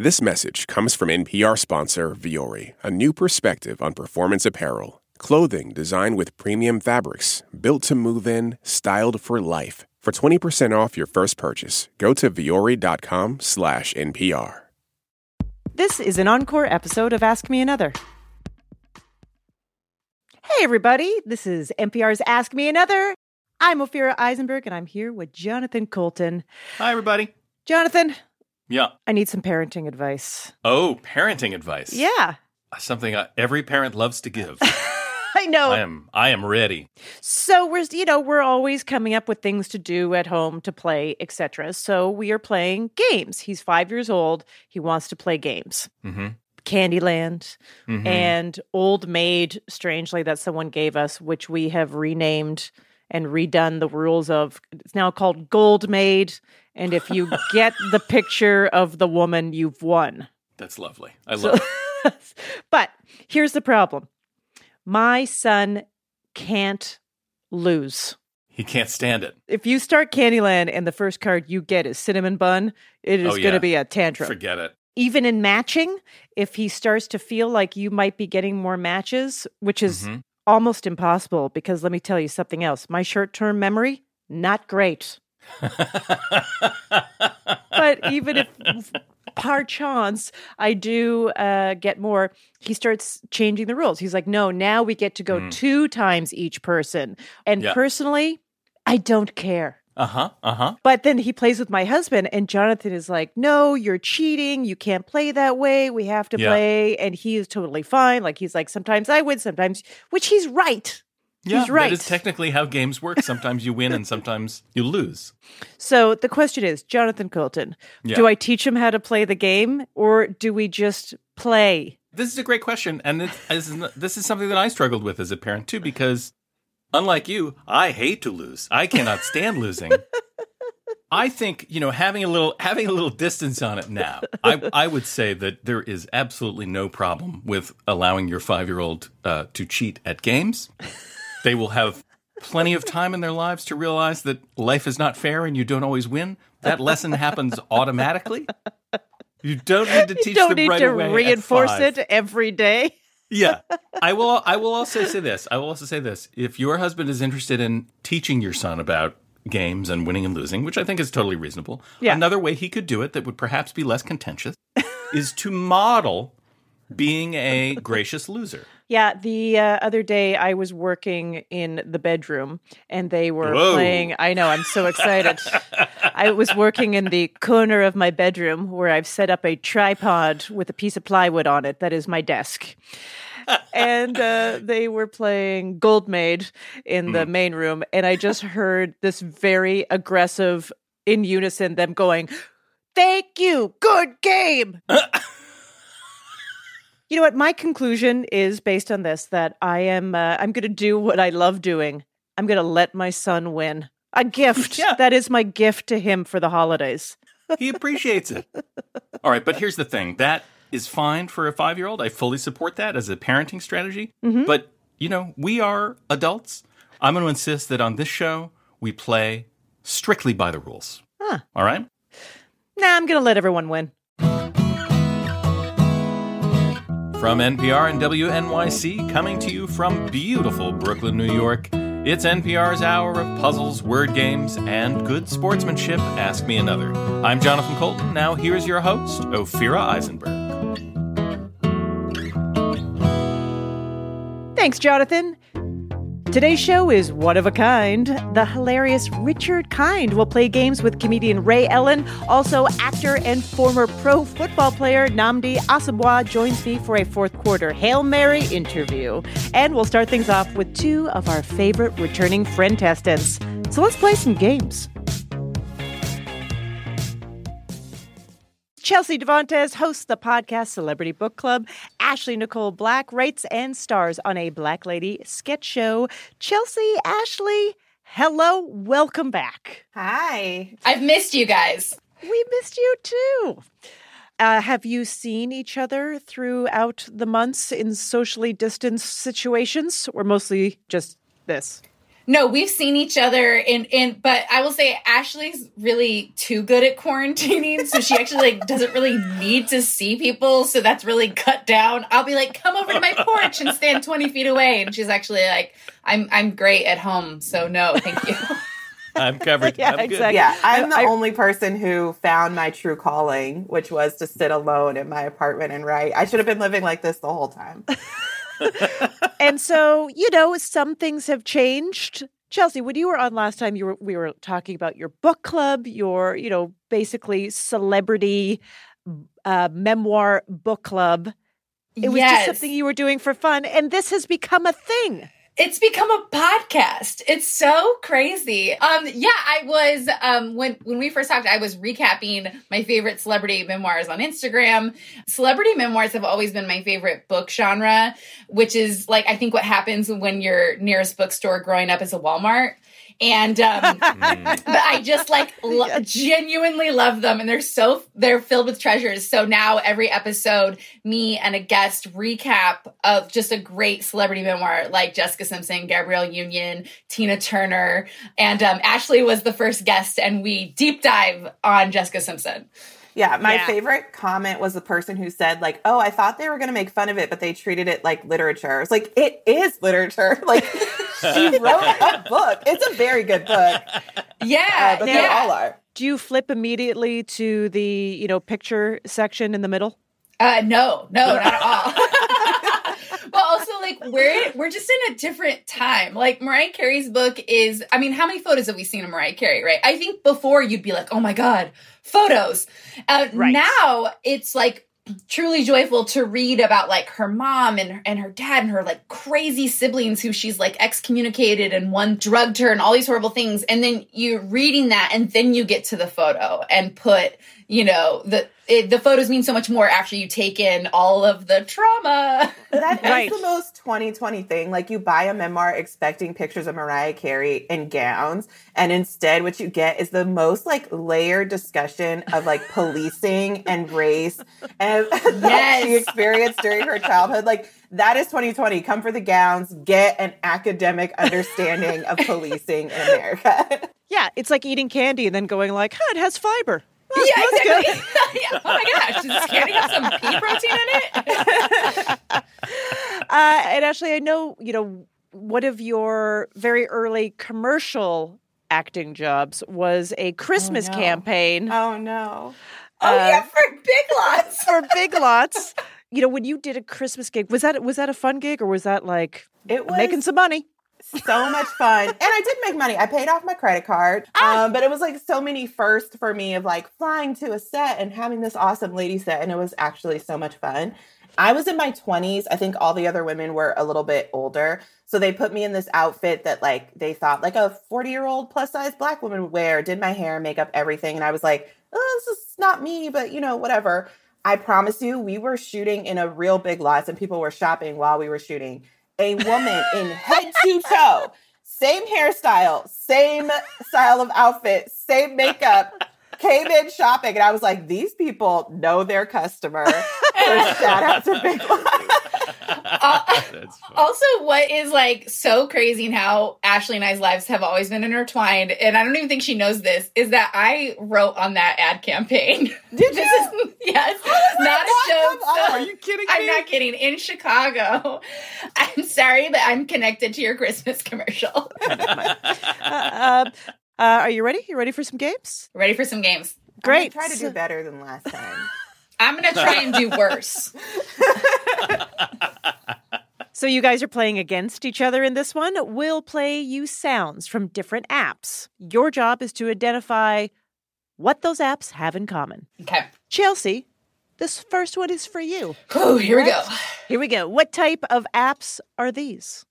This message comes from NPR sponsor Vuori, a new perspective on performance apparel. Clothing designed with premium fabrics, built to move in, styled for life. For 20% off your first purchase, go to vuori.com slash NPR. This is an encore episode of Ask Me Another. Hey, everybody. This is NPR's Ask Me Another. I'm Ophira Eisenberg, and I'm here with Jonathan Coulton. Hi, everybody. Jonathan, Yeah. I need some parenting advice. Oh, parenting advice. Yeah, Something uh, every parent loves to give. I know. I am I am ready. So we're, you know, we're always coming up with things to do at home, to play, etc. So we are playing games. He's five years old. He wants to play games. Mhm. Candyland Mhm. and Old Maid, strangely, that someone gave us, which we have renamed and redone the rules of. It's now called Gold Maid. And if you get the picture of the woman, you've won. That's lovely. I So- love it. but here's the problem my son can't lose. He can't stand it. If you start Candyland and the first card you get is Cinnamon Bun, it is Oh, going to be a tantrum. Forget it. Even in matching, if he starts to feel like you might be getting more matches, which is Mhm. almost impossible, because let me tell you something else my short term memory, not great. But even if par chance I do uh, get more, he starts changing the rules. He's like, no, now we get to go Mm. two times each person. And Yeah. personally, I don't care. uh-huh. Uh-huh. But then he plays with my husband, and Jonathan is like, No, you're cheating. You can't play that way. We have to Yeah. play. And he is totally fine. Like, he's like, Sometimes I win, sometimes, which he's right. Yeah, He's right. That is technically how games work. Sometimes you win and sometimes you lose. So the question is, Jonathan Coulton, Yeah. do I teach him how to play the game, or do we just play? This is a great question, and this is, this is something that I struggled with as a parent too, because unlike you, I hate to lose. I cannot stand losing. I think you know having a little having a little distance on it now. I I would say that there is absolutely no problem with allowing your five year old uh, to cheat at games. They will have plenty of time in their lives to realize that life is not fair and you don't always win. That lesson happens automatically. You don't need to teach the brighter. you don't them need right to reinforce it every day. Yeah, I will. I will also say this. I will also say this. If your husband is interested in teaching your son about games and winning and losing, which I think is totally reasonable, Yeah. another way he could do it that would perhaps be less contentious is to model being a gracious loser. Yeah, the uh, other day I was working in the bedroom and they were Whoa. playing. I know, I'm so excited. I was working in the corner of my bedroom where I've set up a tripod with a piece of plywood on it. That is my desk. and uh, they were playing Gold Maid in the main room. And I just heard this very aggressive, in unison, them going, Thank you. Good game. You know what? My conclusion is based on this that I am uh, I'm going to do what I love doing. I'm going to let my son win. A gift. Yeah. That is my gift to him for the holidays. He appreciates it. All right, but here's the thing. That is fine for a 5-year-old. I fully support that as a parenting strategy. But, you know, we are adults. I'm going to insist that on this show we play strictly by the rules. Huh. All right? Nah, I'm going to let everyone win. From NPR and WNYC, coming to you from beautiful Brooklyn, New York, it's NPR's hour of puzzles, word games, and good sportsmanship. Ask Me Another. I'm Jonathan Coulton. Now here's your host, Ophira Eisenberg. Thanks, Jonathan. Today's show is one of a kind. The hilarious Richard Kind will play games with comedian Ray Ellin. Also, actor and former pro football player Nnamdi Asomugha joins me for a fourth quarter Hail Mary interview. And we'll start things off with two of our favorite returning friend testants. So let's play some games. Chelsea Devantez hosts the podcast Celebrity Book Club. Ashley Nicole Black writes and stars on a Black Lady sketch show. Chelsea, Ashley, hello, welcome back. Hi. I've missed you guys. We missed you too. Uh, have you seen each other throughout the months in socially distanced situations, or mostly just this? No, we've seen each other in in but I will say Ashley's really too good at quarantining, so she actually like doesn't really need to see people, so that's really cut down. I'll be like, "Come over to my porch and stand 20 feet away." And she's actually like, "I'm I'm great at home, so no, thank you." I'm covered. Yeah, I'm good. exactly. Yeah, I'm the I- only person who found my true calling, which was to sit alone in my apartment and write. I should have been living like this the whole time. and so you know some things have changed. Chelsea when you were on last time you were we were talking about your book club your you know basically celebrity uh, memoir book club. It was just something you were doing for fun and this has become a thing It's become a podcast. It's so crazy. Um, yeah, I was um when when we first talked, I was recapping my favorite celebrity memoirs on Instagram. Celebrity memoirs have always been my favorite book genre, which is like I think what happens when your nearest bookstore growing up is a Walmart. And um, but I just like lo- genuinely love them, and they're so they're filled with treasures. So now every episode, me and a guest recap of just a great celebrity memoir, like Jessica Simpson, Gabrielle Union, Tina Turner, and um, Ashley was the first guest, and we deep dive on Jessica Simpson. Yeah, my Yeah. favorite comment was the person who said, like, oh, I thought they were going to make fun of it, but they treated it like literature. It's like, it is literature. Like, she wrote a book. It's a very good book, Yeah, uh, but they all are. do you flip immediately to the you know picture section in the middle Uh, no, no, not at all. Like we're we're just in a different time. Like Mariah Carey's book is. I mean, how many photos have we seen of Mariah Carey? Right. I think before you'd be like, oh my god, photos. Uh, Right. Now it's like truly joyful to read about like her mom and and her dad and her like crazy siblings who she's like excommunicated and one drugged her and all these horrible things and then you're reading that and then you get to the photo and put you know the it, the photos mean so much more after you take in all of the trauma That is Right. the most 2020 thing. Like, you buy a memoir expecting pictures of Mariah Carey in gowns, and instead, what you get is the most like layered discussion of like policing and race and that Yes. she experienced during her childhood. Like, that is 2020. Come for the gowns, get an academic understanding of policing in America. yeah it's like eating candy and then going like huh it has fiber yeah exactly yeah. oh my gosh is this candy have some pea protein in it Uh, and actually, I know you know one of your very early commercial acting jobs was a Christmas no. campaign oh no. oh Uh, yeah for big lots for Big Lots. You know, when you did a Christmas gig, was that was that a fun gig or was that like It was making some money? So much fun. And I did make money. I paid off my credit card. Um, but it was like so many firsts for me of like flying to a set and having this awesome lady set. And it was actually so much fun. I was in my 20s. I think all the other women were a little bit older. So they put me in this outfit that like they thought like a 40 year old plus size black woman would wear, did my hair, makeup, everything. And I was like, oh, this is not me, but you know, whatever. I promise you, we were shooting in a real big lots and people were shopping while we were shooting. A woman in head to toe, same hairstyle, same style of outfit, same makeup, came in shopping. And I was like, these people know their customer. So shout out to Big Lots. That's. Also, what is like so crazy and how Ashley and I's lives have always been intertwined, and I don't even think she knows this, is that I wrote on that ad campaign. Did this you? is yes, not a not joke. come up? Are you kidding me? I'm not kidding. In Chicago, I'm sorry, but I'm connected to your Christmas commercial. Uh, uh, uh, are you ready? You ready for some games? Ready for some games? Great. Try to do better than last time. I'm gonna try and do worse. So you guys are playing against each other in this one. We'll play you sounds from different apps. Your job is to identify what those apps have in common. Okay. Chelsea, this first one is for you. Whew, here we go. Here we go. What type of apps are these?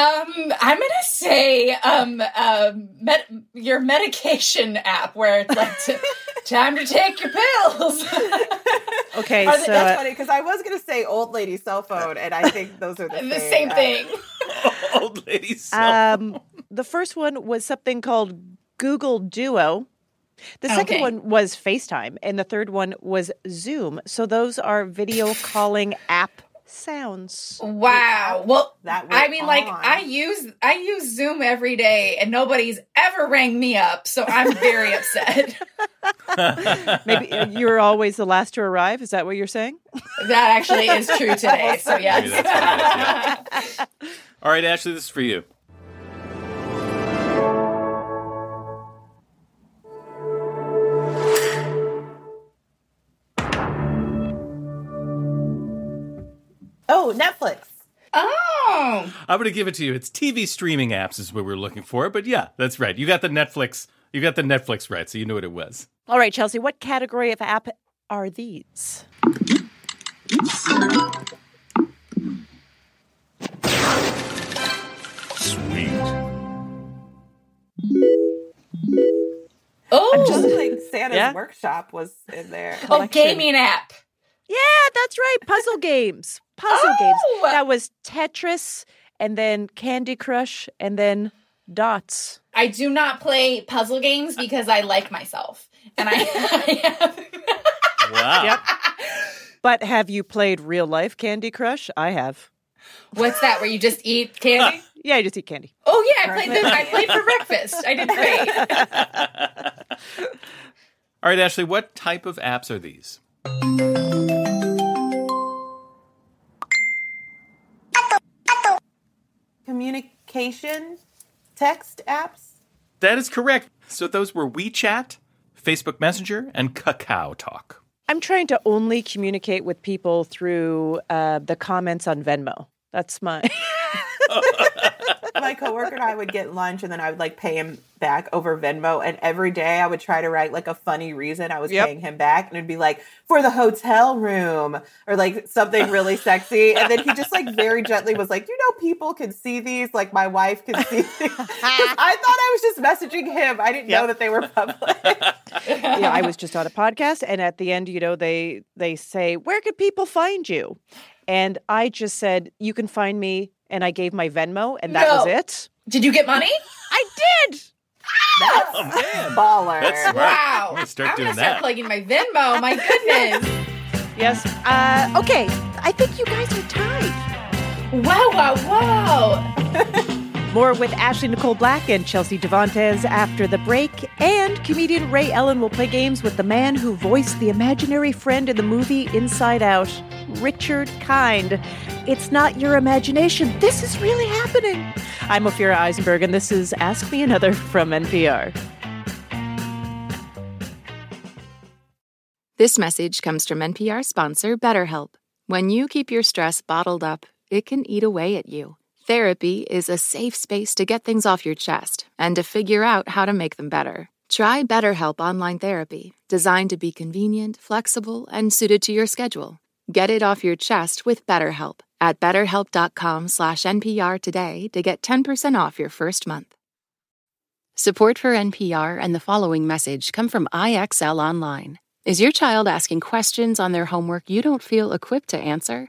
Um, I'm gonna say um, um, med- your medication app where it's like t- time to take your pills. Okay, Are they- so that's uh, funny because I was going to say old lady cell phone, and I think those are the, the same, same uh, thing. Old lady cell um, the first one was something called Google Duo. The second Okay. one was FaceTime, and the third one was Zoom. So those are video calling app sounds. Wow. Well, That I went mean, like. I use I use Zoom every day, and nobody's ever rang me up, so I'm very upset. Maybe uh, you're always the last to arrive. Is that what you're saying? That actually is true today. So yes. that's what it is, All right, Ashley, this is for you. Oh, Netflix. oh, I'm going to give it to you. It's TV streaming apps is what we're looking for, but yeah, that's right. You got the Netflix. You got the Netflix right, so you knew what it was. All right, Chelsea, what category of app are these? Sweet. oh, I'm Just like Santa's Yeah. workshop was in there. oh, collection. gaming app. Yeah, that's right. Puzzle games. Puzzle games. Oh! That was Tetris and then Candy Crush and then Dots. I do not play puzzle games because I like myself, and I, I have. Wow. Yep. But have you played real life Candy Crush? I have. What's that? Where you just eat candy? Yeah, I just eat candy. Oh yeah, I played this. I played for breakfast. I did great. All right, Ashley, what type of apps are these? Communication text apps. That is correct. So those were WeChat, Facebook Messenger, and Kakao Talk. I'm trying to only communicate with people through uh, the comments on Venmo. That's my. My coworker and I would get lunch and then I would like pay him back over Venmo. And every day I would try to write like a funny reason I was Yep. paying him back. And it'd be like, for the hotel room or like something really sexy. And then he just like very gently was like, you know, people can see these. Like my wife can see these. 'Cause I thought I was just messaging him. I didn't know that they were public. yeah, I was just on a podcast, and at the end, you know, they they say, "Where could people find you?" And I just said, "You can find me," and I gave my Venmo, and that was it. Did you get money? I did. That's Oh, man. baller. That's smart. Wow. I'm gonna start I'm doing gonna start that. plugging my Venmo. My goodness. Yes. Uh, okay. I think you guys are tied. wow, wow, wow. More with Ashley Nicole Black and Chelsea Devantez after the break. And comedian Ray Ellin will play games with the man who voiced the imaginary friend in the movie Inside Out, Richard Kind. It's not your imagination. This is really happening. I'm Ophira Eisenberg, and this is Ask Me Another from NPR. This message comes from NPR sponsor BetterHelp. When you keep your stress bottled up, it can eat away at you. Therapy is a safe space to get things off your chest and to figure out how to make them better. Try BetterHelp Online Therapy, designed to be convenient, flexible, and suited to your schedule. Get it off your chest with BetterHelp at betterhelp.com slash NPR today to get 10% off your first month. Support for NPR and the following message come from IXL Online. Is your child asking questions on their homework you don't feel equipped to answer?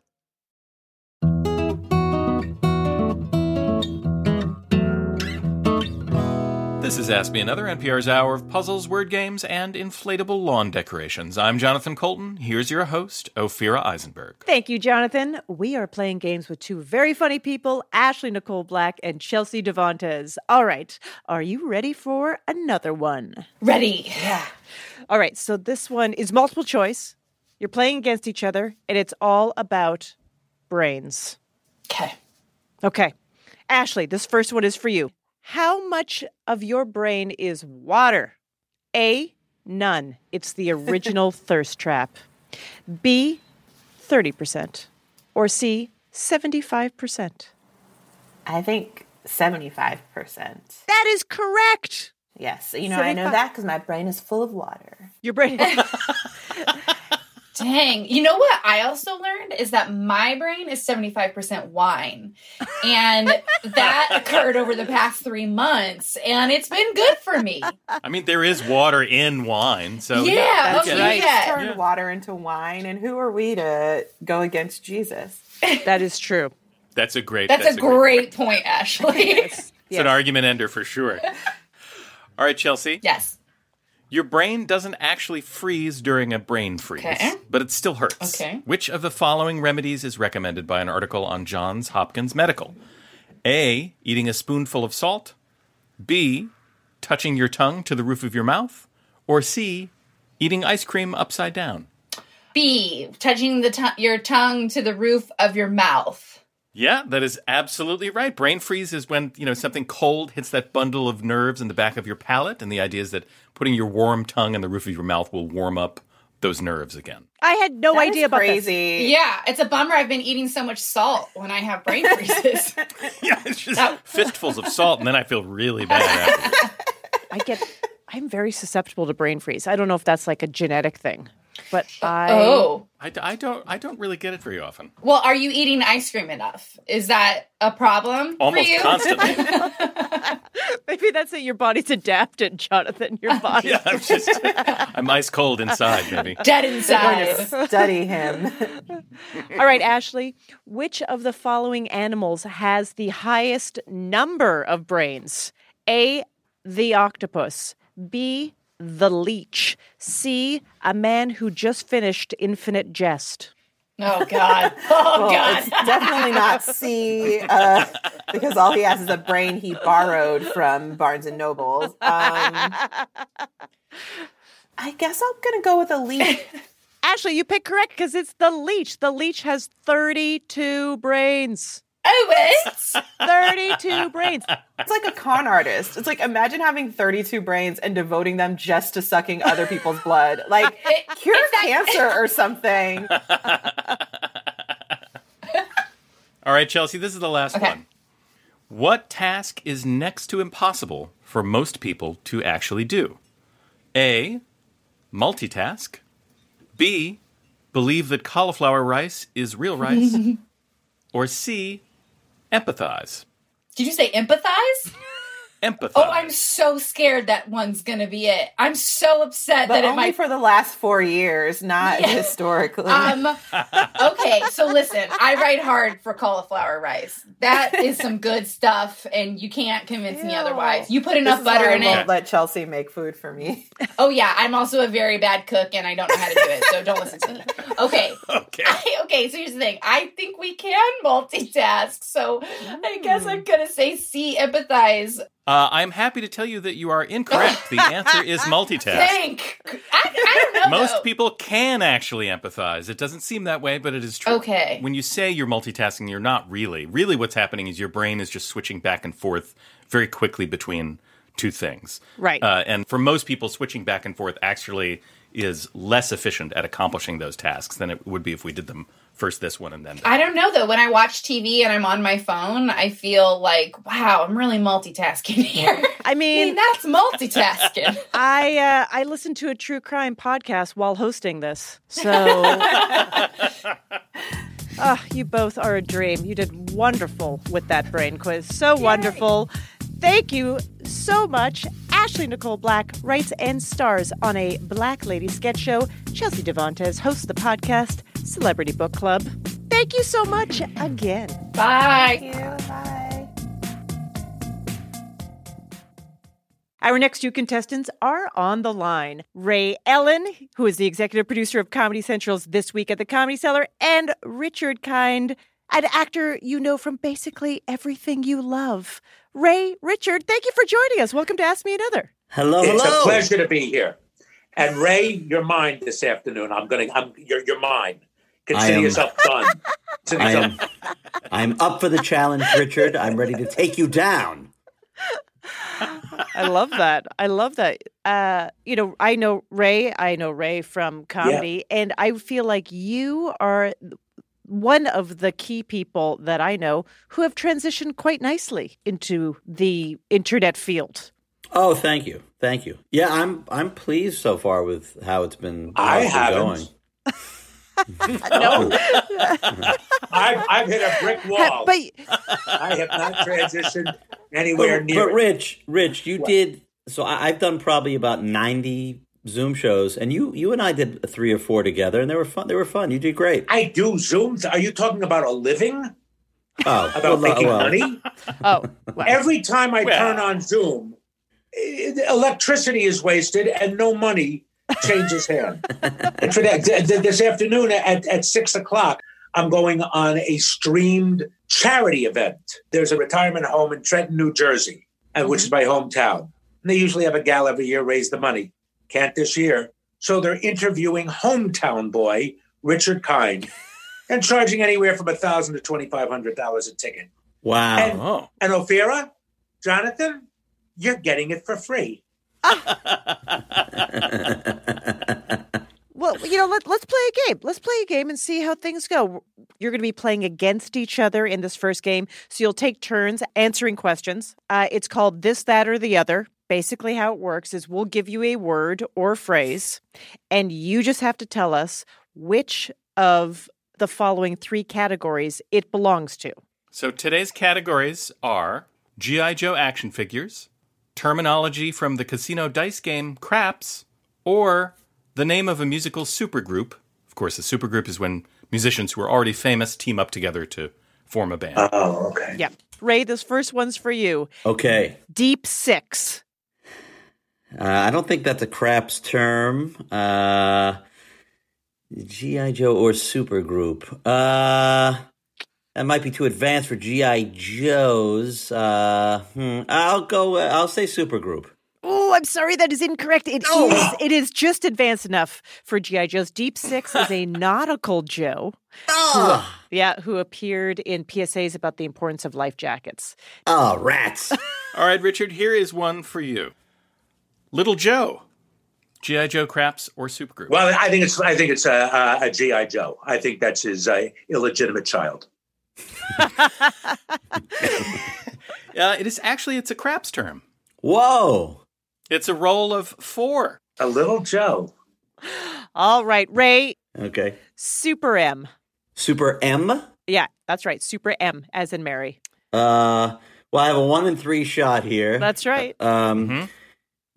This is Ask Me Another, NPR's hour of puzzles, word games, and inflatable lawn decorations. I'm Jonathan Coulton. Here's your host, Ophira Eisenberg. Thank you, Jonathan. We are playing games with two very funny people, Ashley Nicole Black and Chelsea Devantez. All right. Are you ready for another one? Ready. Yeah. All right, so this one is multiple choice. You're playing against each other, and it's all about brains. Okay. Okay. Ashley, this first one is for you. How much of your brain is water? A. None. It's the original thirst trap. B. 30%. Or C. 75%. I think 75%. That is correct. Yes. You know, I know that because my brain is full of water. Your brain. Dang. You know what I also learned is that my brain is 75% wine. And that occurred over the past three months. And it's been good for me. I mean, there is water in wine, so Yeah, That's okay, right. yeah. Turn Yeah. water into wine. And who are we to go against Jesus? that is true. that's a great. That's, a great point, Ashley. It's an argument ender for sure. All right, Chelsea. yes. Your brain doesn't actually freeze during a brain freeze, Okay. but it still hurts. Okay. Which of the following remedies is recommended by an article on Johns Hopkins Medical? A. Eating a spoonful of salt. B. Touching your tongue to the roof of your mouth. Or C. Eating ice cream upside down. B. Touching the to- your tongue to the roof of your mouth. Yeah, that is absolutely right. Brain freeze is when, you know, something cold hits that bundle of nerves in the back of your palate, and the idea is that putting your warm tongue in the roof of your mouth will warm up those nerves again. I had no That is idea about this. Yeah, it's a bummer. I've been eating so much salt when I have brain freezes. Yeah, it's just That- fistfuls of salt, and then I feel really bad after. I get I'm very susceptible to brain freeze. I don't know if that's like a genetic thing, but I oh. I, I don't I don't really get it very often. Well, are you eating ice cream enough? Is that a problem Almost for you? constantly. maybe that's it. Your body's adapted, Jonathan. Your body. yeah, I'm just I'm ice cold inside, maybe. Dead inside. study him. All right, Ashley. Which of the following animals has the highest number of brains? A. The octopus. B. The leech. C. A man who just finished Infinite Jest. Oh God. Oh Well, God. it's definitely not C uh, because all he has is a brain he borrowed from Barnes and Noble. Um, I guess I'm gonna go with a leech. Ashley, you picked correct because it's the leech. The leech has 32 brains. Oh, it's 32 brains. It's like a con artist. It's like imagine having 32 brains and devoting them just to sucking other people's blood. Like cure cancer or something. All right, Chelsea, this is the last Okay. one. What task is next to impossible for most people to actually do? A. Multitask. B. Believe that cauliflower rice is real rice. or C. Empathize. Did you say empathize? Empathize. Oh, I'm so scared that one's gonna be it. I'm so upset But that it only might. for the last four years, not Yeah. historically. um. Okay, so listen, I write hard for cauliflower rice. That is some good stuff, and you can't convince me otherwise. You put enough is butter why I in won't it. Let Chelsea make food for me. Oh yeah, I'm also a very bad cook, and I don't know how to do it. So don't listen to me. Okay. Okay. okay, so here's the thing. I think we can multitask. So I guess I'm gonna say C empathize. Uh, I'm happy to tell you that you are incorrect. The answer is multitask. Thank. I, I don't know. Most though. people can actually empathize. It doesn't seem that way, but it is true. Okay. When you say you're multitasking, you're not really. Really, what's happening is your brain is just switching back and forth very quickly between two things. Right. Uh, and for most people, switching back and forth actually is less efficient at accomplishing those tasks than it would be if we did them first this one and then that. I don't know though. When I watch TV and I'm on my phone, I feel like, wow, I'm really multitasking here. I I mean, mean, that's multitasking. I uh, I listened to a true crime podcast while hosting this. So, Ah, you both are a dream. You did wonderful with that brain quiz. So wonderful. Thank you so much. Ashley Nicole Black writes and stars on a Black Lady sketch show. Chelsea Devantez hosts the podcast Celebrity Book Club. Thank you so much again. Bye. Bye. Our next two contestants are on the line. Ray Ellin, who is the executive producer of Comedy Central's This Week at the Comedy Cellar, and Richard Kind, an actor you know from basically everything you love. Ray, Richard, thank you for joining us. Welcome to Ask Me Another. Hello, It's hello. a pleasure to be here. And Ray, you're mine this afternoon. I'm gonna. I'm. You're. You're mine. I Consider am- yourself done. Consider I am, I'm up for the challenge, Richard. I'm ready to take you down. I love that. I love that. Uh, you know, I know Ray. I know Ray from comedy, and I feel like you are one of the key people that I know who have transitioned quite nicely into the internet field. Oh, thank you, thank you. Yeah, I'm I'm pleased so far with how it's been. how I it's haven't. going. No, I've, I've hit a brick wall. but I have not transitioned anywhere But, near but it. Rich, Rich, you did. So I, I've done probably about ninety Zoom shows, and you you and I did three or four together, and they were fun. They were fun. You did great. I do Zooms. Are you talking about a living? Oh, About well, making well, money? oh, well, Every time I Well. turn on Zoom, eh, electricity is wasted and no money changes hand. and for that, th- th- this afternoon at, at six o'clock, I'm going on a streamed charity event. There's a retirement home in Trenton, New Jersey, uh, which is my hometown. And they usually have a gal every year raise the money. Can't this year. So they're interviewing hometown boy Richard Kind and charging anywhere from a thousand to twenty five hundred dollars a ticket. Wow. And- Oh. And Ophira, Jonathan, you're getting it for free. well, you know, let, let's play a game. Let's play a game and see how things go. You're going to be playing against each other in this first game. So you'll take turns answering questions. Uh, it's called this, that, or the other. Basically, how it works is we'll give you a word or phrase, and you just have to tell us which of the following three categories it belongs to. So today's categories are G.I. Joe action figures, terminology from the casino dice game Craps, or the name of a musical supergroup. Of course, a supergroup is when musicians who are already famous team up together to form a band. Oh, okay. Yeah. Ray, this first one's for you. okay. Deep Six. Uh, I don't think that's a craps term. Uh, GI Joe or supergroup. Uh, that might be too advanced for GI Joes. Uh, hmm, I'll go. Uh, I'll say supergroup. Oh, I'm sorry, that is incorrect. It is. It is just advanced enough for GI Joe's. Deep Six is a nautical Joe. Oh, Yeah, who appeared in PSAs about the importance of life jackets. oh, rats. All right, Richard, here is one for you. Little Joe, G.I. Joe Craps or supergroup. Well, I think it's I think it's a, a, a GI Joe. I think that's his uh, illegitimate child. Uh, it is actually it's a Craps term. Whoa. It's a roll of four. A little Joe. All right, Ray, Okay. Super M. Super M. Yeah, that's right. Super M, as in Mary. Uh, well, I have a one in three shot here. That's right. Um, Mhm.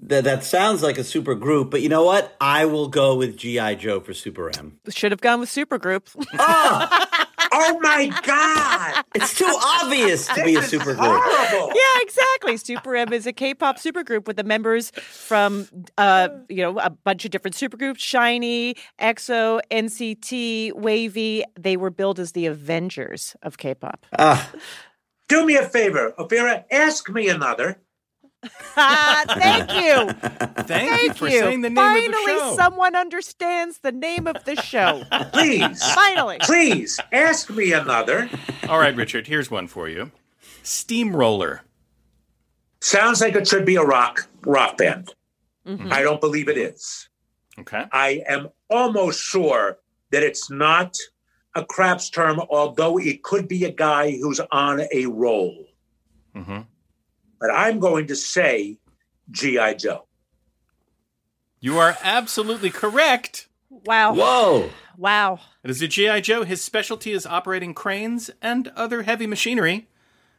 That that sounds like a super group, but you know what? I will go with GI Joe for Super M. Should have gone with Supergroup. Oh, Oh my God! it's too obvious to be a This super group. yeah, exactly. Super M is a K-pop supergroup with the members from, uh, you know, a bunch of different supergroups: SHINee, EXO, NCT, WayV. They were billed as the Avengers of K-pop. Ah, Do me a favor, Ophira. Ask me another. Ah, thank you. Thank, you Thank for you. saying the name Finally, of the show. someone understands the name of the show. Please, Finally. please ask me another. All right, Richard, here's one for you. Steamroller. Sounds like it should be a rock rock band. Mhm. I don't believe it is. Okay. I am almost sure that it's not a craps term, although it could be a guy who's on a roll. hmm But I'm going to say G.I. Joe. You are absolutely correct. Wow. whoa. Wow. It is a G.I. Joe. His specialty is operating cranes and other heavy machinery.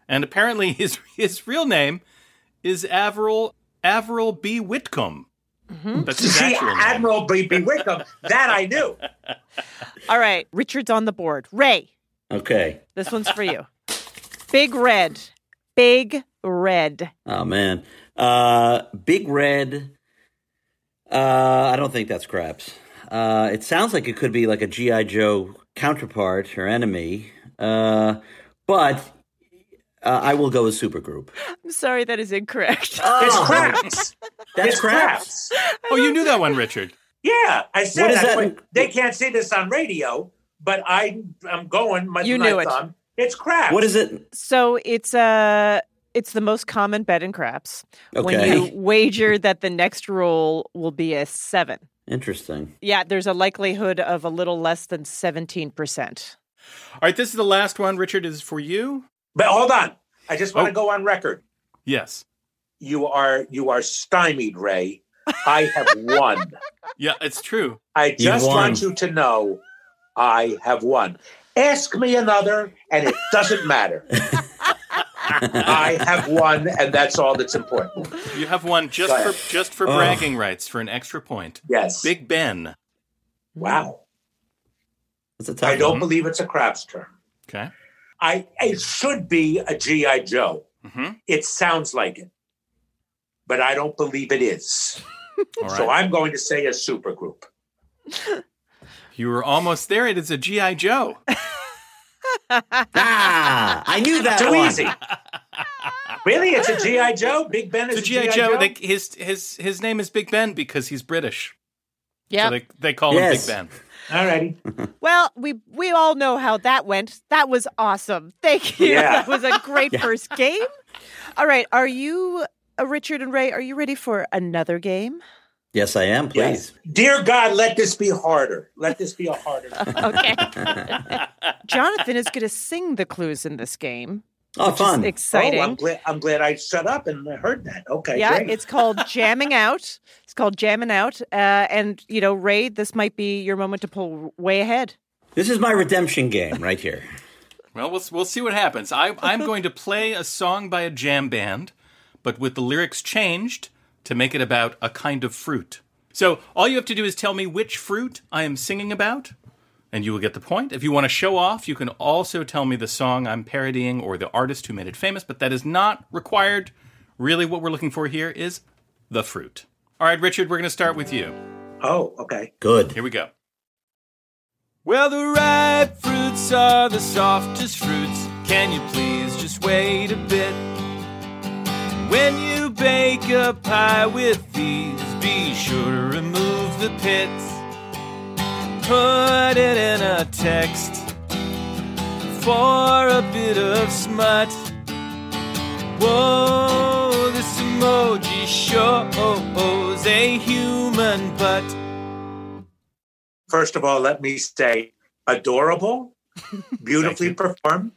And apparently his his real name is Averill Averill B. Whitcomb. Mm-hmm. That's his See, actual name. Admiral B. B. Wickham, that I knew. All right. Richard's on the board. Ray, Okay. this one's for you. Big Red. Big Red. Oh man. Uh, Big Red. Uh, I don't think that's craps. Uh, it sounds like it could be like a GI Joe counterpart or enemy. Uh, but uh, I will go with supergroup. I'm sorry, that is incorrect. It's Oh, craps. That's it's craps. Oh, you knew that one, Richard. Yeah, I said What is that. that? They can't see this on radio, but I, I'm going. My, You my knew it. thumb. It's craps. What is it? So it's uh It's the most common bet in craps. When you wager that the next roll will be a seven. Interesting. Yeah, there's a likelihood of a little less than 17%. All right, this is the last one. Richard is for you. But hold on. I just want to Oh. go on record. Yes. You are you are stymied, Ray. I have won. Yeah, it's true. I just want you to know I have won. Ask me another, and it doesn't matter. I have one, and that's all that's important. You have one just for just for Oh. bragging rights for an extra point. Yes. Big Ben. Wow. That's a tough I don't one. believe it's a craps term. Okay. I it should be a GI Joe. hmm It sounds like it, but I don't believe it is. All right. So I'm going to say a supergroup. You were almost there. It is a GI Joe. Ah, I knew that Too one. easy. really, it's a GI Joe. Big Ben is It's a a GI Joe. They, his his his name is Big Ben because he's British. Yeah. So they they call Yes. him Big Ben. All righty. Well, we we all know how that went. That was awesome. Thank you. Yeah. That was a great first game. All right, are you uh, Richard and Ray? Are you ready for another game? Yes, I am. Please. Dear God, let this be harder. Let this be a harder. Okay. Jonathan is going to sing the clues in this game. Oh, which is fun. exciting. Oh, I'm glad. I'm glad I shut up and heard that. Okay, yeah, great. it's called jamming out. It's called jamming out. Uh, and you know, Ray, this might be your moment to pull way ahead. This is my redemption game right here. Well, we'll we'll see what happens. I I'm going to play a song by a jam band, but with the lyrics changed to make it about a kind of fruit. So all you have to do is tell me which fruit I am singing about, and you will get the point. If you want to show off, you can also tell me the song I'm parodying or the artist who made it famous, but that is not required. Really, what we're looking for here is the fruit. All right, Richard, we're going to start with you. oh, okay. Good. Here we go. Well, the ripe fruits are the softest fruits. Can you please just wait a bit? When you bake a pie with these, be sure to remove the pits. Put it in a text for a bit of smut. Whoa, this emoji shows a human butt. First of all, let me say, adorable, beautifully Thank performed.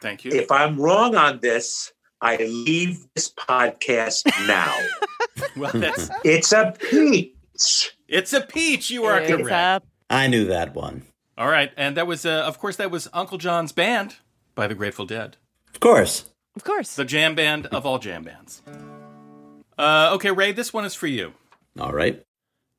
Thank you. If I'm wrong on this, I leave this podcast now. Well, that's it's a peach. it's a peach. You are It's correct. up. I knew that one. All right, and that was, uh, of course, that was Uncle John's band by the Grateful Dead, Of course. Of course. the jam band of all jam bands. Uh, okay, Ray, this one is for you. All right.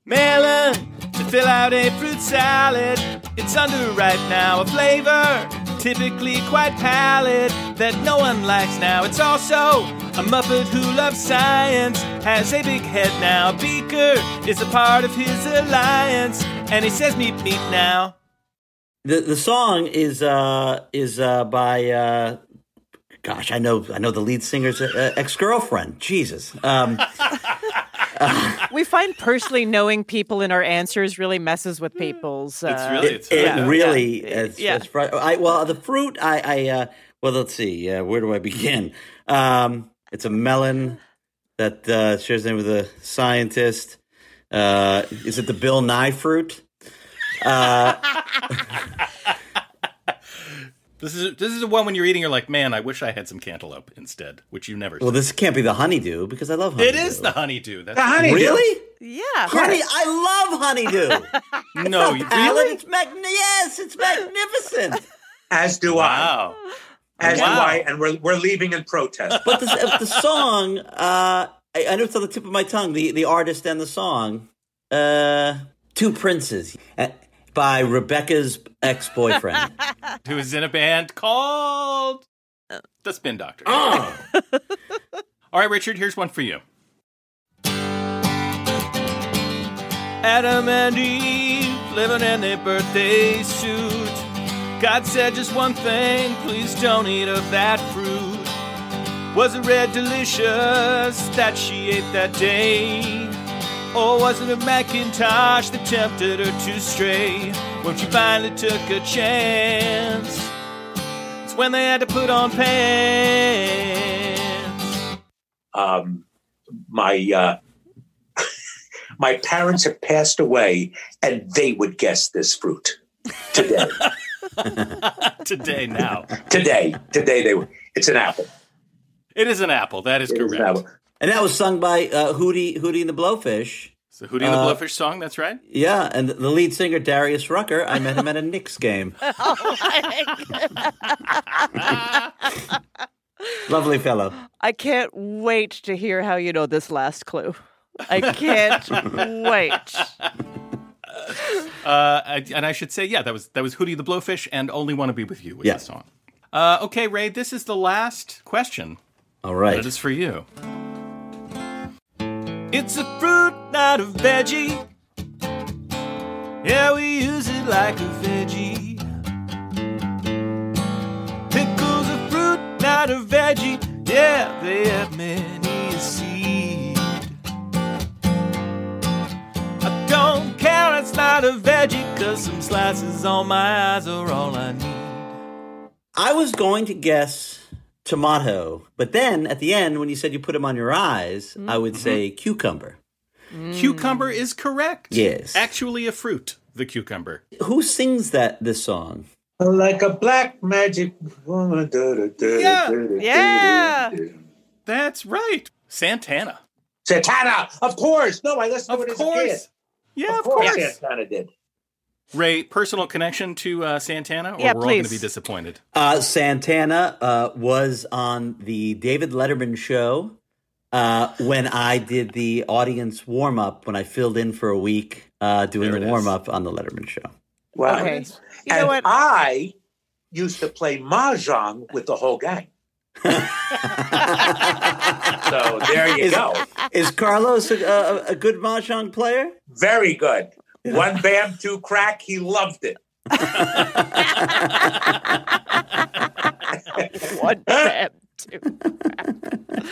Melon to fill out a fruit salad. It's underripe now, a flavor typically quite pallid that no one likes now. It's also a Muppet who loves science, has a big head now. Beaker is a part of his alliance, and he says meet meet now. The the song is uh is uh by uh gosh, I know I know the lead singer's uh, ex-girlfriend. Jesus. Um We find personally knowing people in our answers really messes with people's. Uh, It's really it's it Yeah. really Yeah. it's, Yeah. it's fr- I well the fruit I I uh well let's see. Uh, where do I begin? Um it's a melon that uh shares the name with a scientist. Uh is it the Bill Nye fruit? Uh This is this is the one when you're eating, you're like, man, I wish I had some cantaloupe instead, which you never. well said. this can't be the honeydew because I love honeydew. it is the honeydew. That's The honeydew. Really? yeah. Honey, I love honeydew. no, you- Alan, really? It's mag- yes, it's magnificent. As do I. Wow. As Wow. do I. And we're, we're leaving in protest. But the, the song, uh, I, I know it's on the tip of my tongue. The the artist and the song, uh, "Two Princes" by Rebecca's ex boyfriend. Who is in a band called the Spin Doctor? oh, All right, Richard, here's one for you. Adam and Eve living in their birthday suit. God said just one thing, please don't eat of that fruit. Was it red delicious that she ate that day? Or was it a Macintosh that tempted her to stray when she finally took a chance? It's when they had to put on pants. um, my uh, my parents have passed away, and they would guess this fruit today. Today, now. today, today they would. It's an apple. It is an apple. That is It is an correct. apple. And that was sung by uh, Hootie Hootie and the Blowfish. So Hootie and the Uh, Blowfish song, that's right. Yeah, and the lead singer Darius Rucker. I met him at a Knicks game. Lovely fellow. I can't wait to hear how you know this last clue. I can't wait. Uh, and I should say, yeah, that was that was Hootie the Blowfish and "Only Want to Be with You" was Yeah. the song. Uh, okay, Ray, this is the last question. All right. That is for you. It's a fruit, not a veggie. Yeah, we use it like a veggie. Pickles a fruit, not a veggie. Yeah, they have many a seed. I don't care, it's not a veggie, cause some slices on my eyes are all I need. I was going to guess tomato, but then at the end, when you said you put them on your eyes, I mm-hmm. would say cucumber. Mm. Cucumber is correct. Yes. Actually, a fruit, the cucumber. Who sings that this song? Like a black magic woman. Yeah, yeah. That's right. Santana. Santana, of course. No, I listened Of to it as a course. kid. Yeah, Of course, Santana did. Ray, personal connection to uh, Santana, or Yeah, we're all going to be disappointed. Uh, Santana uh, was on the David Letterman show uh, when I did the audience warm up when I filled in for a week uh, doing There the warm up on the Letterman show. Wow. Okay. You and know what? I used to play mahjong with the whole gang. so there you Is- go. Is Carlos a, a, a good mahjong player? Very good. One bam, two crack. He loved it. One bam, two bam.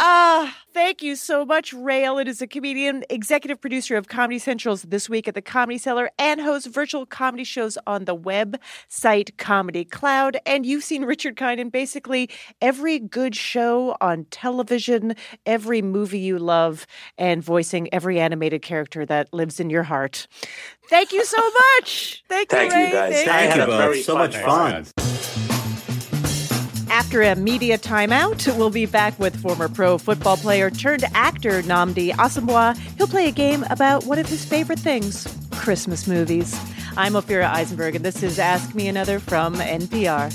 Ah, thank you so much, Ray Ellin is a comedian, executive producer of Comedy Central's This Week at the Comedy Cellar, and hosts virtual comedy shows on the website Comedy Cloud. And you've seen Richard Kind in basically every good show on television, every movie you love, and voicing every animated character that lives in your heart. Thank you so much. Thank, Thank you, you, guys. Thank I Thank had you both. very So fun much time. fun. After a media timeout, we'll be back with former pro football player turned actor Nnamdi Asomugha. He'll play a game about one of his favorite things Christmas movies. I'm Ophira Eisenberg, and this is Ask Me Another from NPR.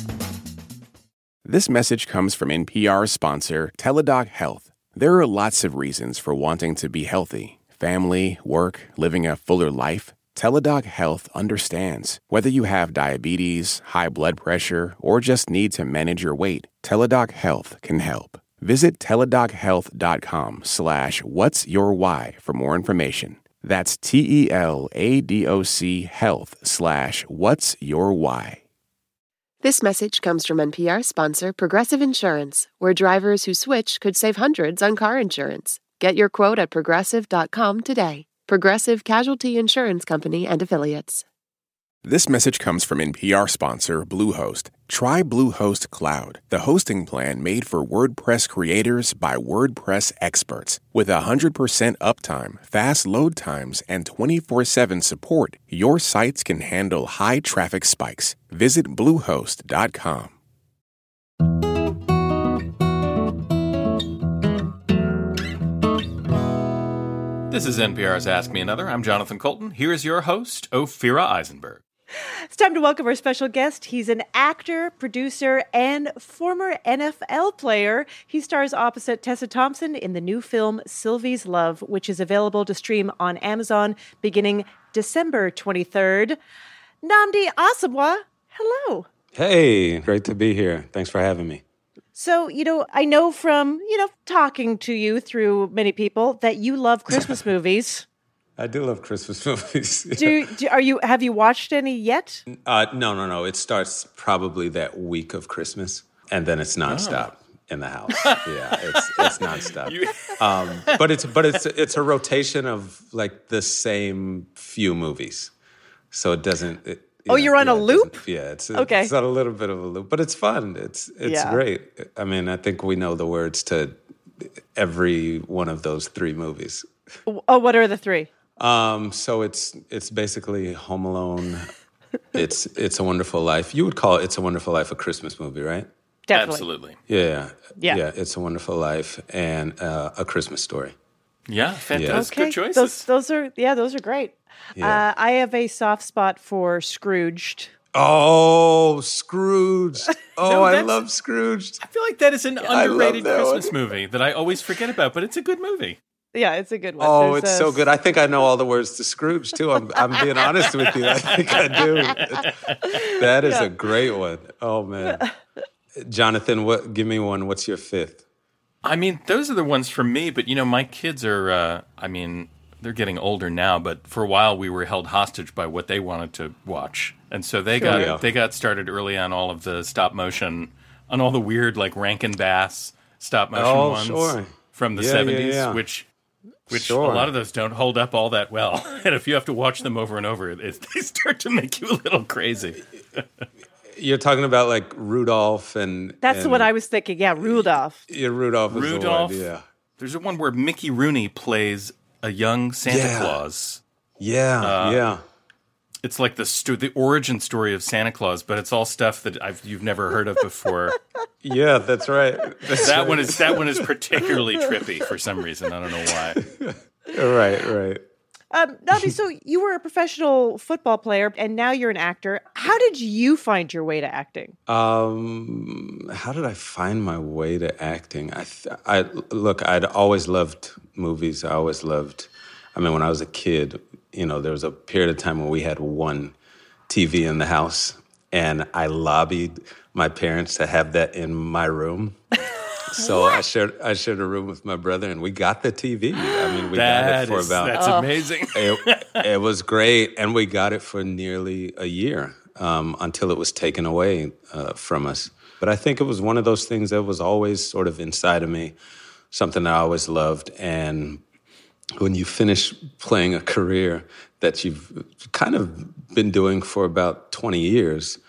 This message comes from NPR sponsor Teladoc Health. There are lots of reasons for wanting to be healthy family, work, living a fuller life. Teladoc Health understands. Whether you have diabetes, high blood pressure, or just need to manage your weight, Teladoc Health can help. Visit teladochealth.com slash what's your why for more information. That's T-E-L-A-D-O-C health slash what's your why. This message comes from NPR sponsor Progressive Insurance, where drivers who switch could save hundreds on car insurance. Get your quote at progressive.com today. Progressive Casualty Insurance Company and Affiliates. This message comes from NPR sponsor Bluehost. Try Bluehost Cloud, the hosting plan made for WordPress creators by WordPress experts. With 100% uptime, fast load times, and 24 7 support, your sites can handle high traffic spikes. Visit Bluehost.com. This is NPR's Ask Me Another. I'm Jonathan Coulton. Here is your host, Ophira Eisenberg. It's time to welcome our special guest. He's an actor, producer, and former NFL player. He stars opposite Tessa Thompson in the new film Sylvie's Love, which is available to stream on Amazon beginning December 23rd. Nnamdi Asomugha, hello. Hey, great to be here. Thanks for having me. So, you know, I know from, you know, talking to you through many people that you love Christmas movies. I do love Christmas movies. Do, do are you have you watched any yet? uh, no, no, no. It starts probably that week of Christmas, and then it's nonstop in the house. yeah, it's it's nonstop. um, but it's but it's it's a rotation of like the same few movies, so it doesn't. It, you Oh, you're on a loop? doesn't- Yeah, it's Okay. It's on a little bit of a loop, but it's fun. It's it's Yeah. great. I mean, I think we know the words to every one of those three movies. Oh, what are the three? Um, so it's it's basically Home Alone. it's It's a Wonderful Life. You would call it It's a Wonderful Life a Christmas movie, right? Definitely. Absolutely. Yeah, Yeah. yeah. It's a Wonderful Life and uh, a Christmas Story. Yeah, fantastic. Good choices. Those, those are yeah, those are great. Yeah. Uh, I have a soft spot for Scrooged. Oh, Scrooge! Oh, No, I love Scrooge. I feel like that is an I underrated Christmas one. movie that I always forget about, but it's a good movie. Yeah, it's a good one. Oh, There's it's a- so good. I think I know all the words to Scrooge too. I'm, I'm being honest with you. I think I do. That is Yeah. a great one. Oh man, Jonathan, what? Give me one. What's your fifth? I mean, those are the ones for me, but you know, my kids are, uh, I mean, they're getting older now, but for a while we were held hostage by what they wanted to watch. And so they Sure. got Yeah. they got started early on all of the stop motion, on all the weird like Rankin Bass stop motion Oh, ones sure. from the Yeah, yeah, 70s, yeah. which which Sure. a lot of those don't hold up all that well. and if you have to watch them over and over, it, they start to make you a little crazy. You're talking about like Rudolph and That's and, what I was thinking. Yeah, Rudolph. Yeah, Rudolph. Rudolph. The yeah. There's a one where Mickey Rooney plays a young Santa Yeah. Claus. Yeah, Uh, yeah. It's like the sto- the origin story of Santa Claus, but it's all stuff that I've you've never heard of before. Yeah, that's right. That's that right. one is that one is particularly trippy for some reason. I don't know why. right, right. Um, Nabi, so you were a professional football player, and now you're an actor. How did you find your way to acting? Um, how did I find my way to acting? I, th- I look. I'd always loved movies. I always loved. I mean, when I was a kid, you know, there was a period of time when we had one TV in the house, and I lobbied my parents to have that in my room. So I shared I shared a room with my brother, and we got the TV. I mean, we got it for is- about that's amazing. it, it was great, and we got it for nearly a year um, until it was taken away uh, from us. But I think it was one of those things that was always sort of inside of me, something I always loved. And when you finish playing a career that you've kind of been doing for about 20 years,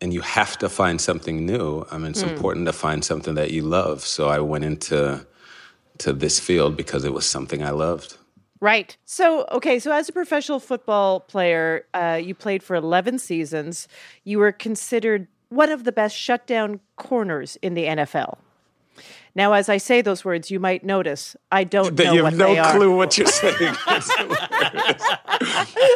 and you have to find something new. I mean, it's Hmm. important to find something that you love. So I went into to this field because it was something I loved. Right. So, okay. So, as a professional football player, uh, you played for 11 seasons. You were considered one of the best shutdown corners in the NFL. Now, as I say those words, you might notice I don't that know you what have no they are. clue what you're saying.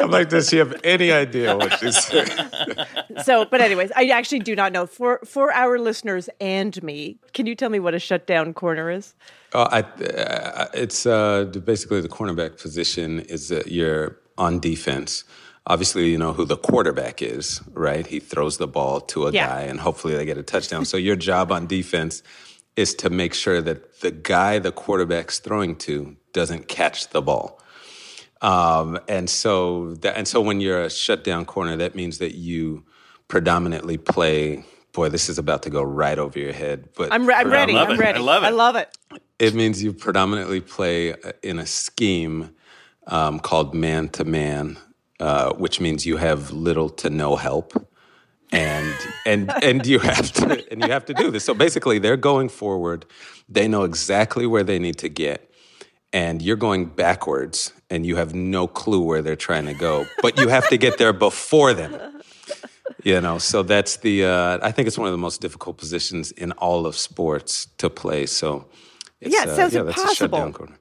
I'm like, does she have any idea what she's saying? so, but anyways, I actually do not know. For for our listeners and me, can you tell me what a shutdown corner is? Oh, I, uh, it's uh, basically the cornerback position is that you're on defense. Obviously, you know who the quarterback is, right? He throws the ball to a Yeah. guy, and hopefully they get a touchdown. so your job on defense is to make sure that the guy the quarterback's throwing to doesn't catch the ball. Um, and so that, and so when you're a shutdown corner, that means that you predominantly play. Boy, this is about to go right over your head. But I'm, re- I'm ready. love I'm it. ready. I love it. I love it. It means you predominantly play uh, in a scheme um, called man to man, uh, which means you have little to no help, and and and you have to and you have to do this. So basically, they're going forward. They know exactly where they need to get, and you're going backwards, and you have no clue where they're trying to go, but you have to get there before them. You know, so that's the. Uh, I think it's one of the most difficult positions in all of sports to play. So, it's, Yeah, it sounds yeah, that's a shutdown impossible. corner.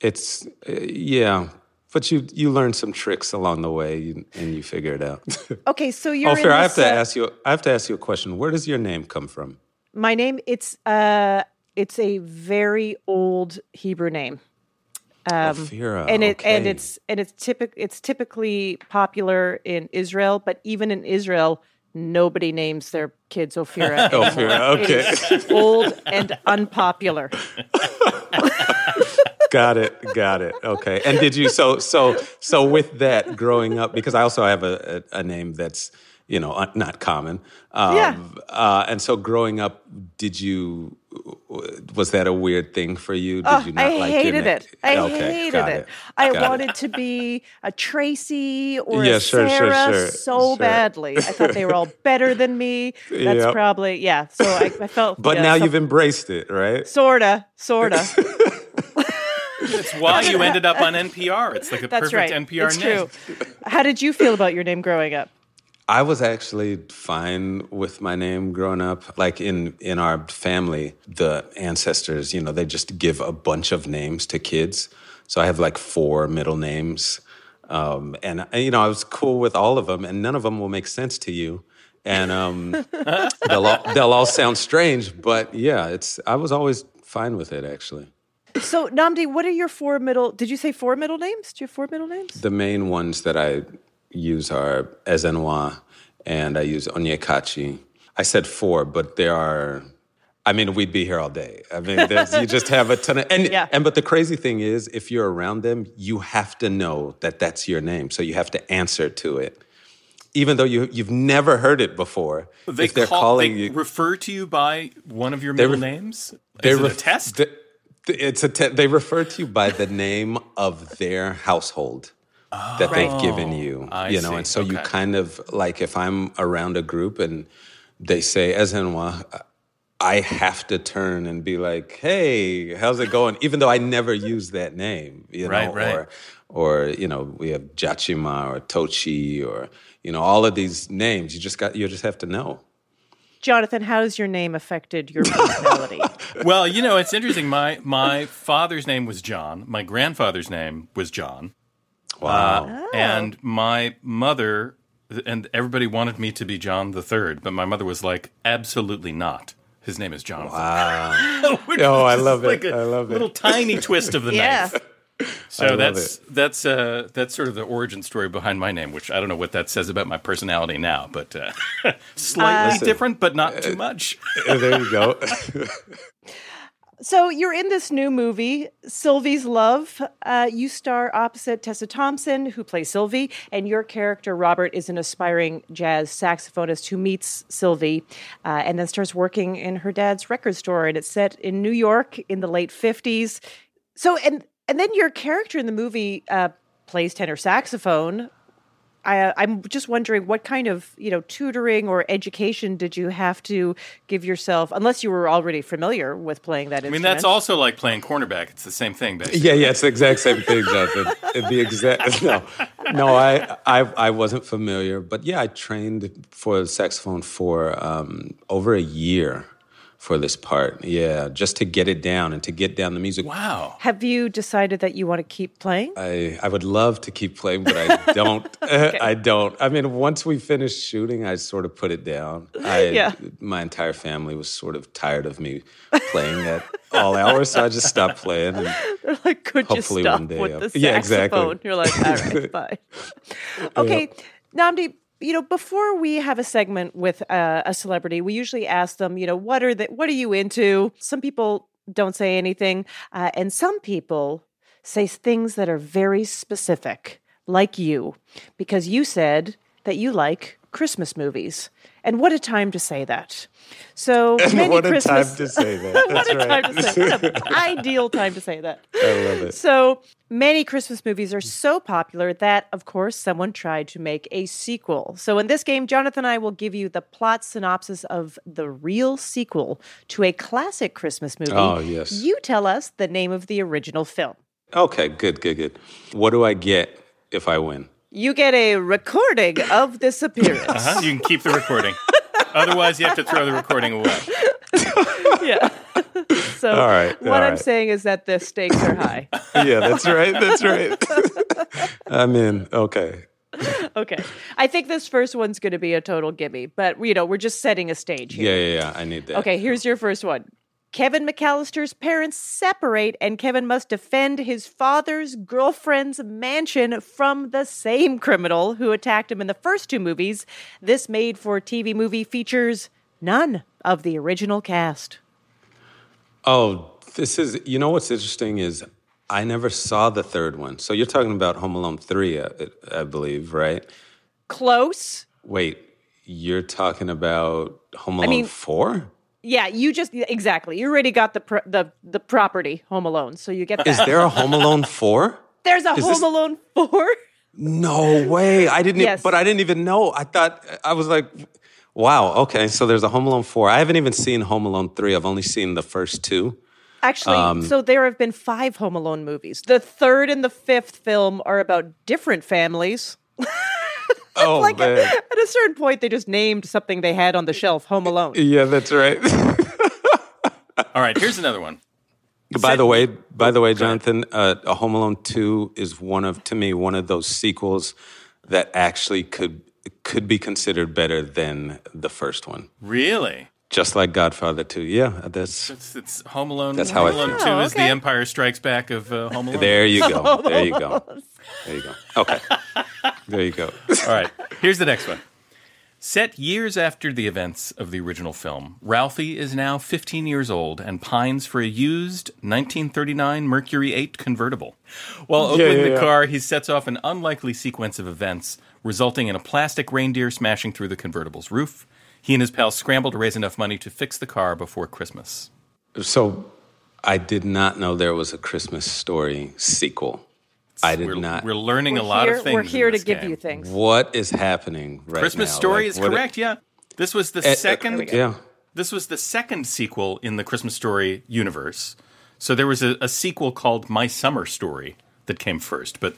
It's uh, yeah, but you you learn some tricks along the way, and you figure it out. Okay, so you're. oh, fair. I have to uh, ask you. I have to ask you a question. Where does your name come from? My name. It's uh, it's a very old Hebrew name. Um, Ophira, and it and it's and it's typic it's typically popular in Israel, but even in Israel, nobody names their kids Ophira. Ophira, okay. old and unpopular. got it. Got it. Okay. And did you so so so with that growing up because I also have a, a, a name that's you know, uh, not common. Um, Yeah. Uh, and so growing up, did you, was that a weird thing for you? Did Oh, you not I like your hated it. I Okay, hated got it. I Got it. wanted to be a Tracy or Yeah, a sure, sure, Sarah sure, so sure. badly. I thought they were all better than me. That's Yep. probably yeah. So I, I felt. But yeah, now some- you've embraced it, right? sorta, sorta. It's why you ended up on NPR. It's like a That's perfect right. NPR it's name. true. How did you feel about your name growing up? I was actually fine with my name growing up. Like in in our family, the ancestors, you know, they just give a bunch of names to kids. So I have like four middle names, um, and and, you know, I was cool with all of them, and none of them will make sense to you, and um, they'll all, they'll all sound strange. But yeah, it's I was always fine with it actually. So Nnamdi, what are your four middle? Did you say four middle names? Do you have four middle names? The main ones that I use are Ezenwa and I use Onyekachi. I said four, but there are. I mean, we'd be here all day. I mean, there's, you just have a ton of and Yeah. and but the crazy thing is, if you're around them, you have to know that that's your name, so you have to answer to it, even though you you've never heard it before. They if they're call, calling they you, refer to you by one of your middle ref- names. they Is it a test? th- th- it's a te- they refer to you by the name of their household that they've oh, given you. I you know, see. and so you kind of like if I'm around a group and they say Ezenwa, I have to turn and be like, "Hey, how's it going?" Even though I never use that name, you know, Right, right. or or you know, we have Jachima or Tochi or you know, all of these names. You just got you just have to know. Jonathan, how has your name affected your personality? well, you know, it's interesting. My my father's name was John. My grandfather's name was John. Wow. Uh, and my mother and everybody wanted me to be John the Third, but my mother was like, absolutely not. His name is Jonathan. Wow. Oh, I is love it. like a I love it. Little tiny twist of the yeah. knife. So love that's that's uh, that's sort of the origin story behind my name, which I don't know what that says about my personality now, but uh, slightly Listen, different, but not too much. Uh, there you go. So you're in this new movie, Sylvie's Love. Uh, you star opposite Tessa Thompson, who plays Sylvie, and your character Robert is an aspiring jazz saxophonist who meets Sylvie, uh, and then starts working in her dad's record store. And it's set in New York in the late '50s. So and and then your character in the movie uh, plays tenor saxophone. I, I'm just wondering what kind of you know tutoring or education did you have to give yourself, unless you were already familiar with playing that instrument? I instrument. mean, that's also like playing cornerback. It's the same thing, basically. Yeah, yeah, it's the exact same thing, Jonathan. It'd be exact. No, no, I, I, I wasn't familiar, but yeah, I trained for saxophone for um, over a year for this part. Yeah, just to get it down and to get down the music. Wow. Have you decided that you want to keep playing? I, I would love to keep playing, but I don't. I don't. I mean, once we finished shooting, I sort of put it down. I, Yeah. My entire family was sort of tired of me playing at all hours, so I just stopped playing. And They're like, could Hopefully you stop one day with I'll- the Yeah, saxophone? exactly. You're like, all right, bye. Okay, Nnamdi. You know, before we have a segment with uh, a celebrity, we usually ask them, you know, what are the, what are you into? Some people don't say anything, uh, and some people say things that are very specific, like you, because you said that you like Christmas movies, and what a time to say that. So many what a Christmas. time to say that. what a right. time to say. What an ideal time to say that. I love it. So many Christmas movies are so popular that, of course, someone tried to make a sequel. So in this game, Jonathan and I will give you the plot synopsis of the real sequel to a classic Christmas movie. Oh, yes. You tell us the name of the original film. Okay, good, good, good. What do I get if I win? You get a recording of this appearance. Uh-huh. You can keep the recording. Otherwise, you have to throw the recording away. yeah. so All right, what all I'm right. saying is that the stakes are high. Yeah, that's right. That's right. I'm in. Okay. okay. I think this first one's going to be a total gimme, but you know, we're just setting a stage here. Yeah, yeah, yeah. I need that. Okay, here's your first one. Kevin McAllister's parents separate, and Kevin must defend his father's girlfriend's mansion from the same criminal who attacked him in the first two movies. This made for TV movie features none of the original cast. Oh, this is. You know what's interesting is I never saw the third one. So you're talking about Home Alone three, I, I believe, right? Close. Wait, you're talking about Home Alone mean- 4? Yeah, you just exactly. You already got the pr- the the property Home Alone, so you get that. Is there a Home Alone 4? There's a is Home this- Alone four. No way. I didn't, Yes. but I didn't even know. I thought, I was like, wow, okay. So there's a Home Alone 4. I haven't even seen Home Alone 3. I've only seen the first two. Actually, Um, so there have been five Home Alone movies. The third and the fifth film are about different families. Oh, like man. at a certain point, they just named something they had on the shelf Home Alone. Yeah, that's right. All right, here's another one. by the way, by the way, Jonathan, uh, a Home Alone 2 is one of, to me, one of those sequels that actually could could be considered better than the first one. Really? Just like Godfather 2. Yeah, that's It's, it's Home Alone. That's Home how I Alone feel. Two Oh, is the. Empire Strikes Back of uh, Home Alone. There you go. There you go. There you go. Okay. There you go. All right, here's the next one. Set years after the events of the original film, Ralphie is now 15 years old and pines for a used 1939 Mercury 8 convertible. While Yeah, opening yeah, the yeah. car, he sets off an unlikely sequence of events, resulting in a plastic reindeer smashing through the convertible's roof. He and his pals scramble to raise enough money to fix the car before Christmas. So I did not know there was a Christmas story sequel. I did we're, not. We're learning We're a lot here, of things. we're in here to give game. you things. What is happening right Christmas now? Story Like, is what- correct. Yeah, this was the Eh, eh, second. Yeah. This was the second sequel in the Christmas Story universe. So there was a, a sequel called My Summer Story that came first, but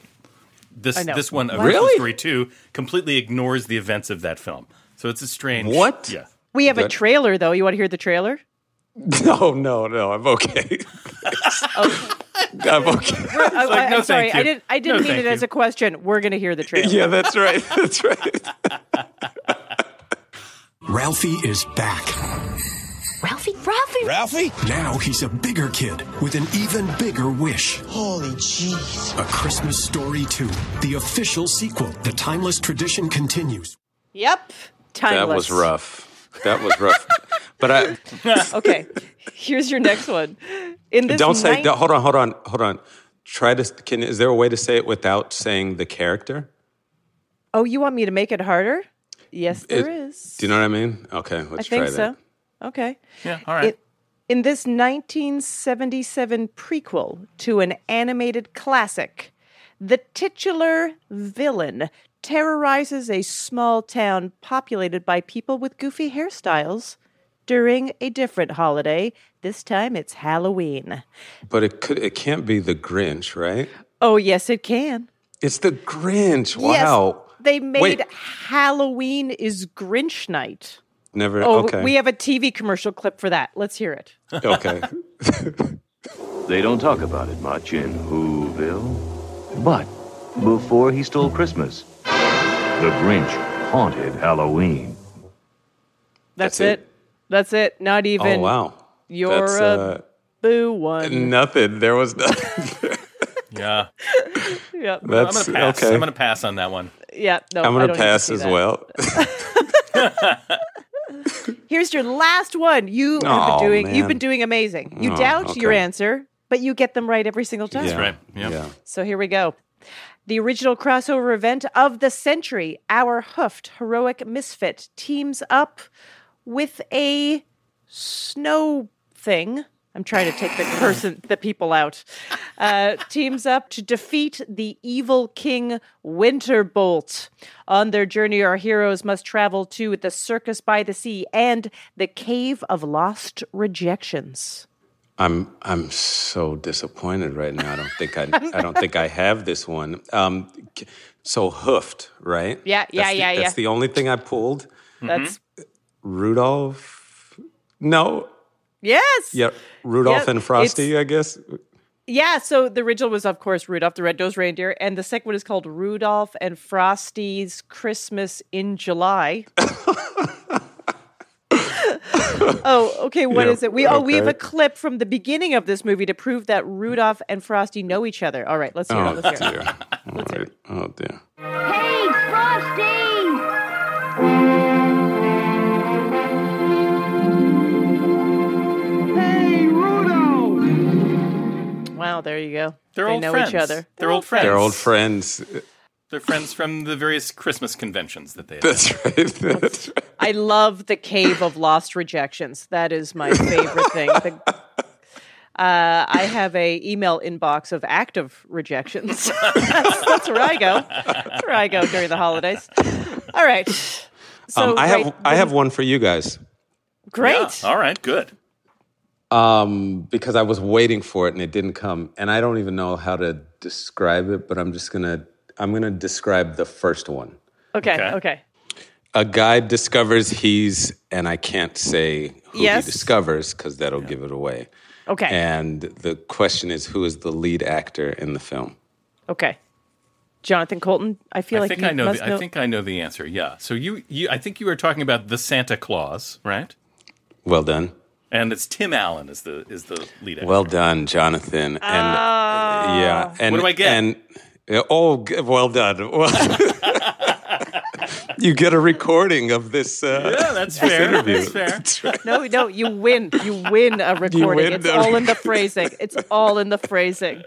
this this one, A Really? Christmas Story Two, completely ignores the events of that film. So it's a strange. What? Yeah. We have a trailer, though. You want to hear the trailer? No, no, no. I'm okay. I'm okay. Oh, I, like, no, am sorry. thank I didn't. I didn't No, mean thank it as a question. We're going to hear the trailer. Yeah, that's right. That's right. Ralphie is back. Ralphie? Ralphie? Ralphie? Now he's a bigger kid with an even bigger wish. Holy jeez. A Christmas Story 2, the official sequel. The timeless tradition continues. Yep. Timeless. That was rough. That was rough. But I okay. Here's your next one. In this don't say. nine- don't- hold on. Hold on. Hold on. Try to. Can is there a way to say it without saying the character? Oh, you want me to make it harder? Yes, there It- is. Do you know what I mean? Okay, let's I think try that. so. Okay. Yeah. All right. It, in this 1977 prequel to an animated classic, the titular villain terrorizes a small town populated by people with goofy hairstyles during a different holiday. This time it's Halloween. But it could. It can't be the Grinch, right? Oh, yes, it can. It's the Grinch. Wow. Yes, they made Wait. Halloween is Grinch night. Never. Oh, okay. we have a TV commercial clip for that. Let's hear it. okay. They don't talk about it much in Whoville. But before he stole Christmas, the Grinch haunted Halloween. That's, That's it. it? That's it. Not even. oh wow. You're That's, a uh, boo one. nothing. There was nothing. yeah. Yep. I'm gonna pass. okay. I'm gonna pass on that one. Yeah. No. I'm gonna don't need to pass as that. well. Here's your last one. You have been doing. You've been doing amazing. You Oh, doubt your answer, but you get them right every single time. yeah. right. Yep. Yeah. So here we go. The original crossover event of the century, our hoofed heroic misfit teams up with a snow thing. I'm trying to take the person, the people out. Uh, teams up to defeat the evil king Winterbolt. On their journey, our heroes must travel to the circus by the sea and the cave of lost rejections. I'm I'm so disappointed right now. I don't think I I don't think I have this one. Um, so hoofed, right? Yeah, yeah, That's the- yeah, That's yeah. the only thing I pulled. That's Rudolph. No. yes. Yeah, Rudolph Yeah, and Frosty. it's- I guess. Yeah, so the original was, of course, Rudolph the Red-Nosed Reindeer, and the second one is called Rudolph and Frosty's Christmas in July. oh, okay. What is Yeah, it? We oh, we have a clip from the beginning of this movie to prove that Rudolph and Frosty know each other. All right, let's hear Oh it. Let's hear it. dear. All right. Oh dear. Hey, Frosty! There you go. They're they old know friends. each other. They're old friends. They're old friends. They're friends from the various Christmas conventions that they. That's right. That's right. I love the cave of lost rejections. That is my favorite thing. The, uh, I have a email inbox of active rejections. that's, that's where I go. That's where I go during the holidays. All right. So um, I great. have I have one for you guys. Great. Yeah, all right. Good. Um, because I was waiting for it and it didn't come, and I don't even know how to describe it, but I'm just gonna I'm gonna describe the first one. Okay. Okay. Okay. A guy discovers he's, and I can't say who Yes. he discovers because that'll give it away. Okay. And the question is, who is the lead actor in the film? Okay. Jonathan Coulton, I feel I like think you I know. must The, know. I think I know the answer. Yeah. So you, you, I think you were talking about the Santa Claus, right? Well done. And it's Tim Allen is the is the lead actor. Well done, Jonathan. And Ah. yeah, and What do I get? And oh, well done. you get a recording of this. Uh, yeah, that's this fair. interview. That's fair. No, no, you win. You win a recording. win it's the all in the phrasing. It's all in the phrasing.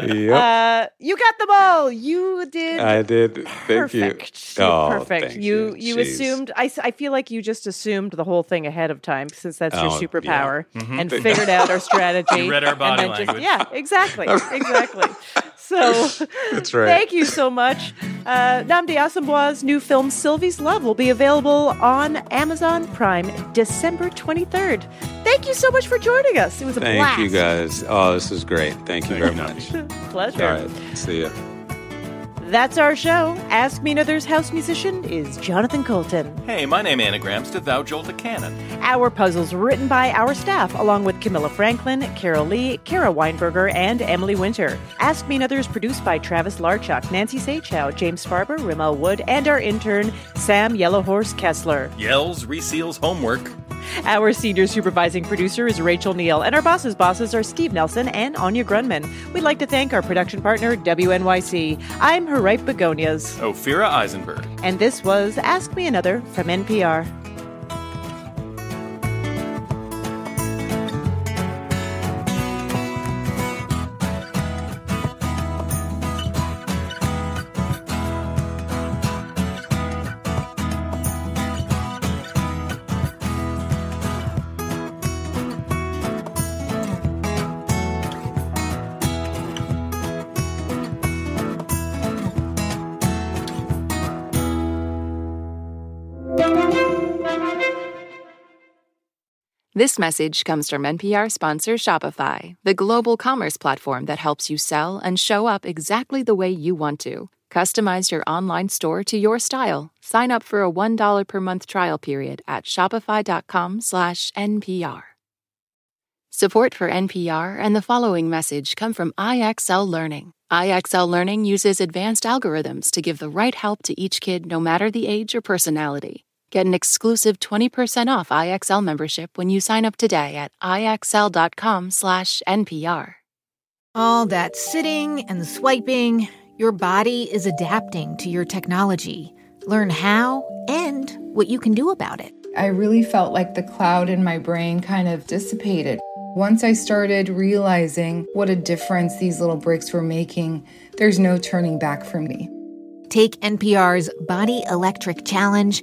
Yep, Uh, you got them all. You did I did. Thank perfect. you. Oh, perfect. thank you you Jeez. assumed. I feel like you just assumed the whole thing ahead of time since that's your Oh, superpower yeah. and figured out our strategy. You read our and body then just- language. yeah, exactly, exactly. So That's right. Thank you so much. Uh, Nnamdi Asomugha's new film Sylvie's Love will be available on Amazon Prime December 23rd. Thank you so much for joining us. It was a Thank blast. you guys. Oh, this is great. Thank you very you, much. Pleasure. All right. See ya. That's our show. Ask Me Another's house musician is Jonathan Coulton. Hey, my name is anagrams to Thou Jolt a Cannon. Our puzzles written by our staff, along with Camilla Franklin, Carol Lee, Kara Weinberger, and Emily Winter. Ask Me Another is produced by Travis Larchuk, Nancy Saechao, James Farber, Rommel Wood, and our intern, Sam Yellowhorse Kessler. Yells reseals homework. Our senior supervising producer is Rachel Neel, and our bosses' bosses are Steve Nelson and Anya Grundmann. We'd like to thank our production partner, WNYC. I'm her right begonias, Ophira Eisenberg. and this was Ask Me Another from NPR. This message comes from NPR sponsor Shopify, the global commerce platform that helps you sell and show up exactly the way you want to. Customize your online store to your style. Sign up for a $1 per month trial period at shopify.com/npr. Support for NPR and the following message come from IXL Learning. IXL Learning uses advanced algorithms to give the right help to each kid no matter the age or personality. Get an exclusive 20% off IXL membership when you sign up today at IXL.com/NPR. All that sitting and swiping, your body is adapting to your technology. Learn how and what you can do about it. I really felt like the cloud in my brain kind of dissipated. Once I started realizing what a difference these little breaks were making, there's no turning back for me. Take NPR's Body Electric Challenge.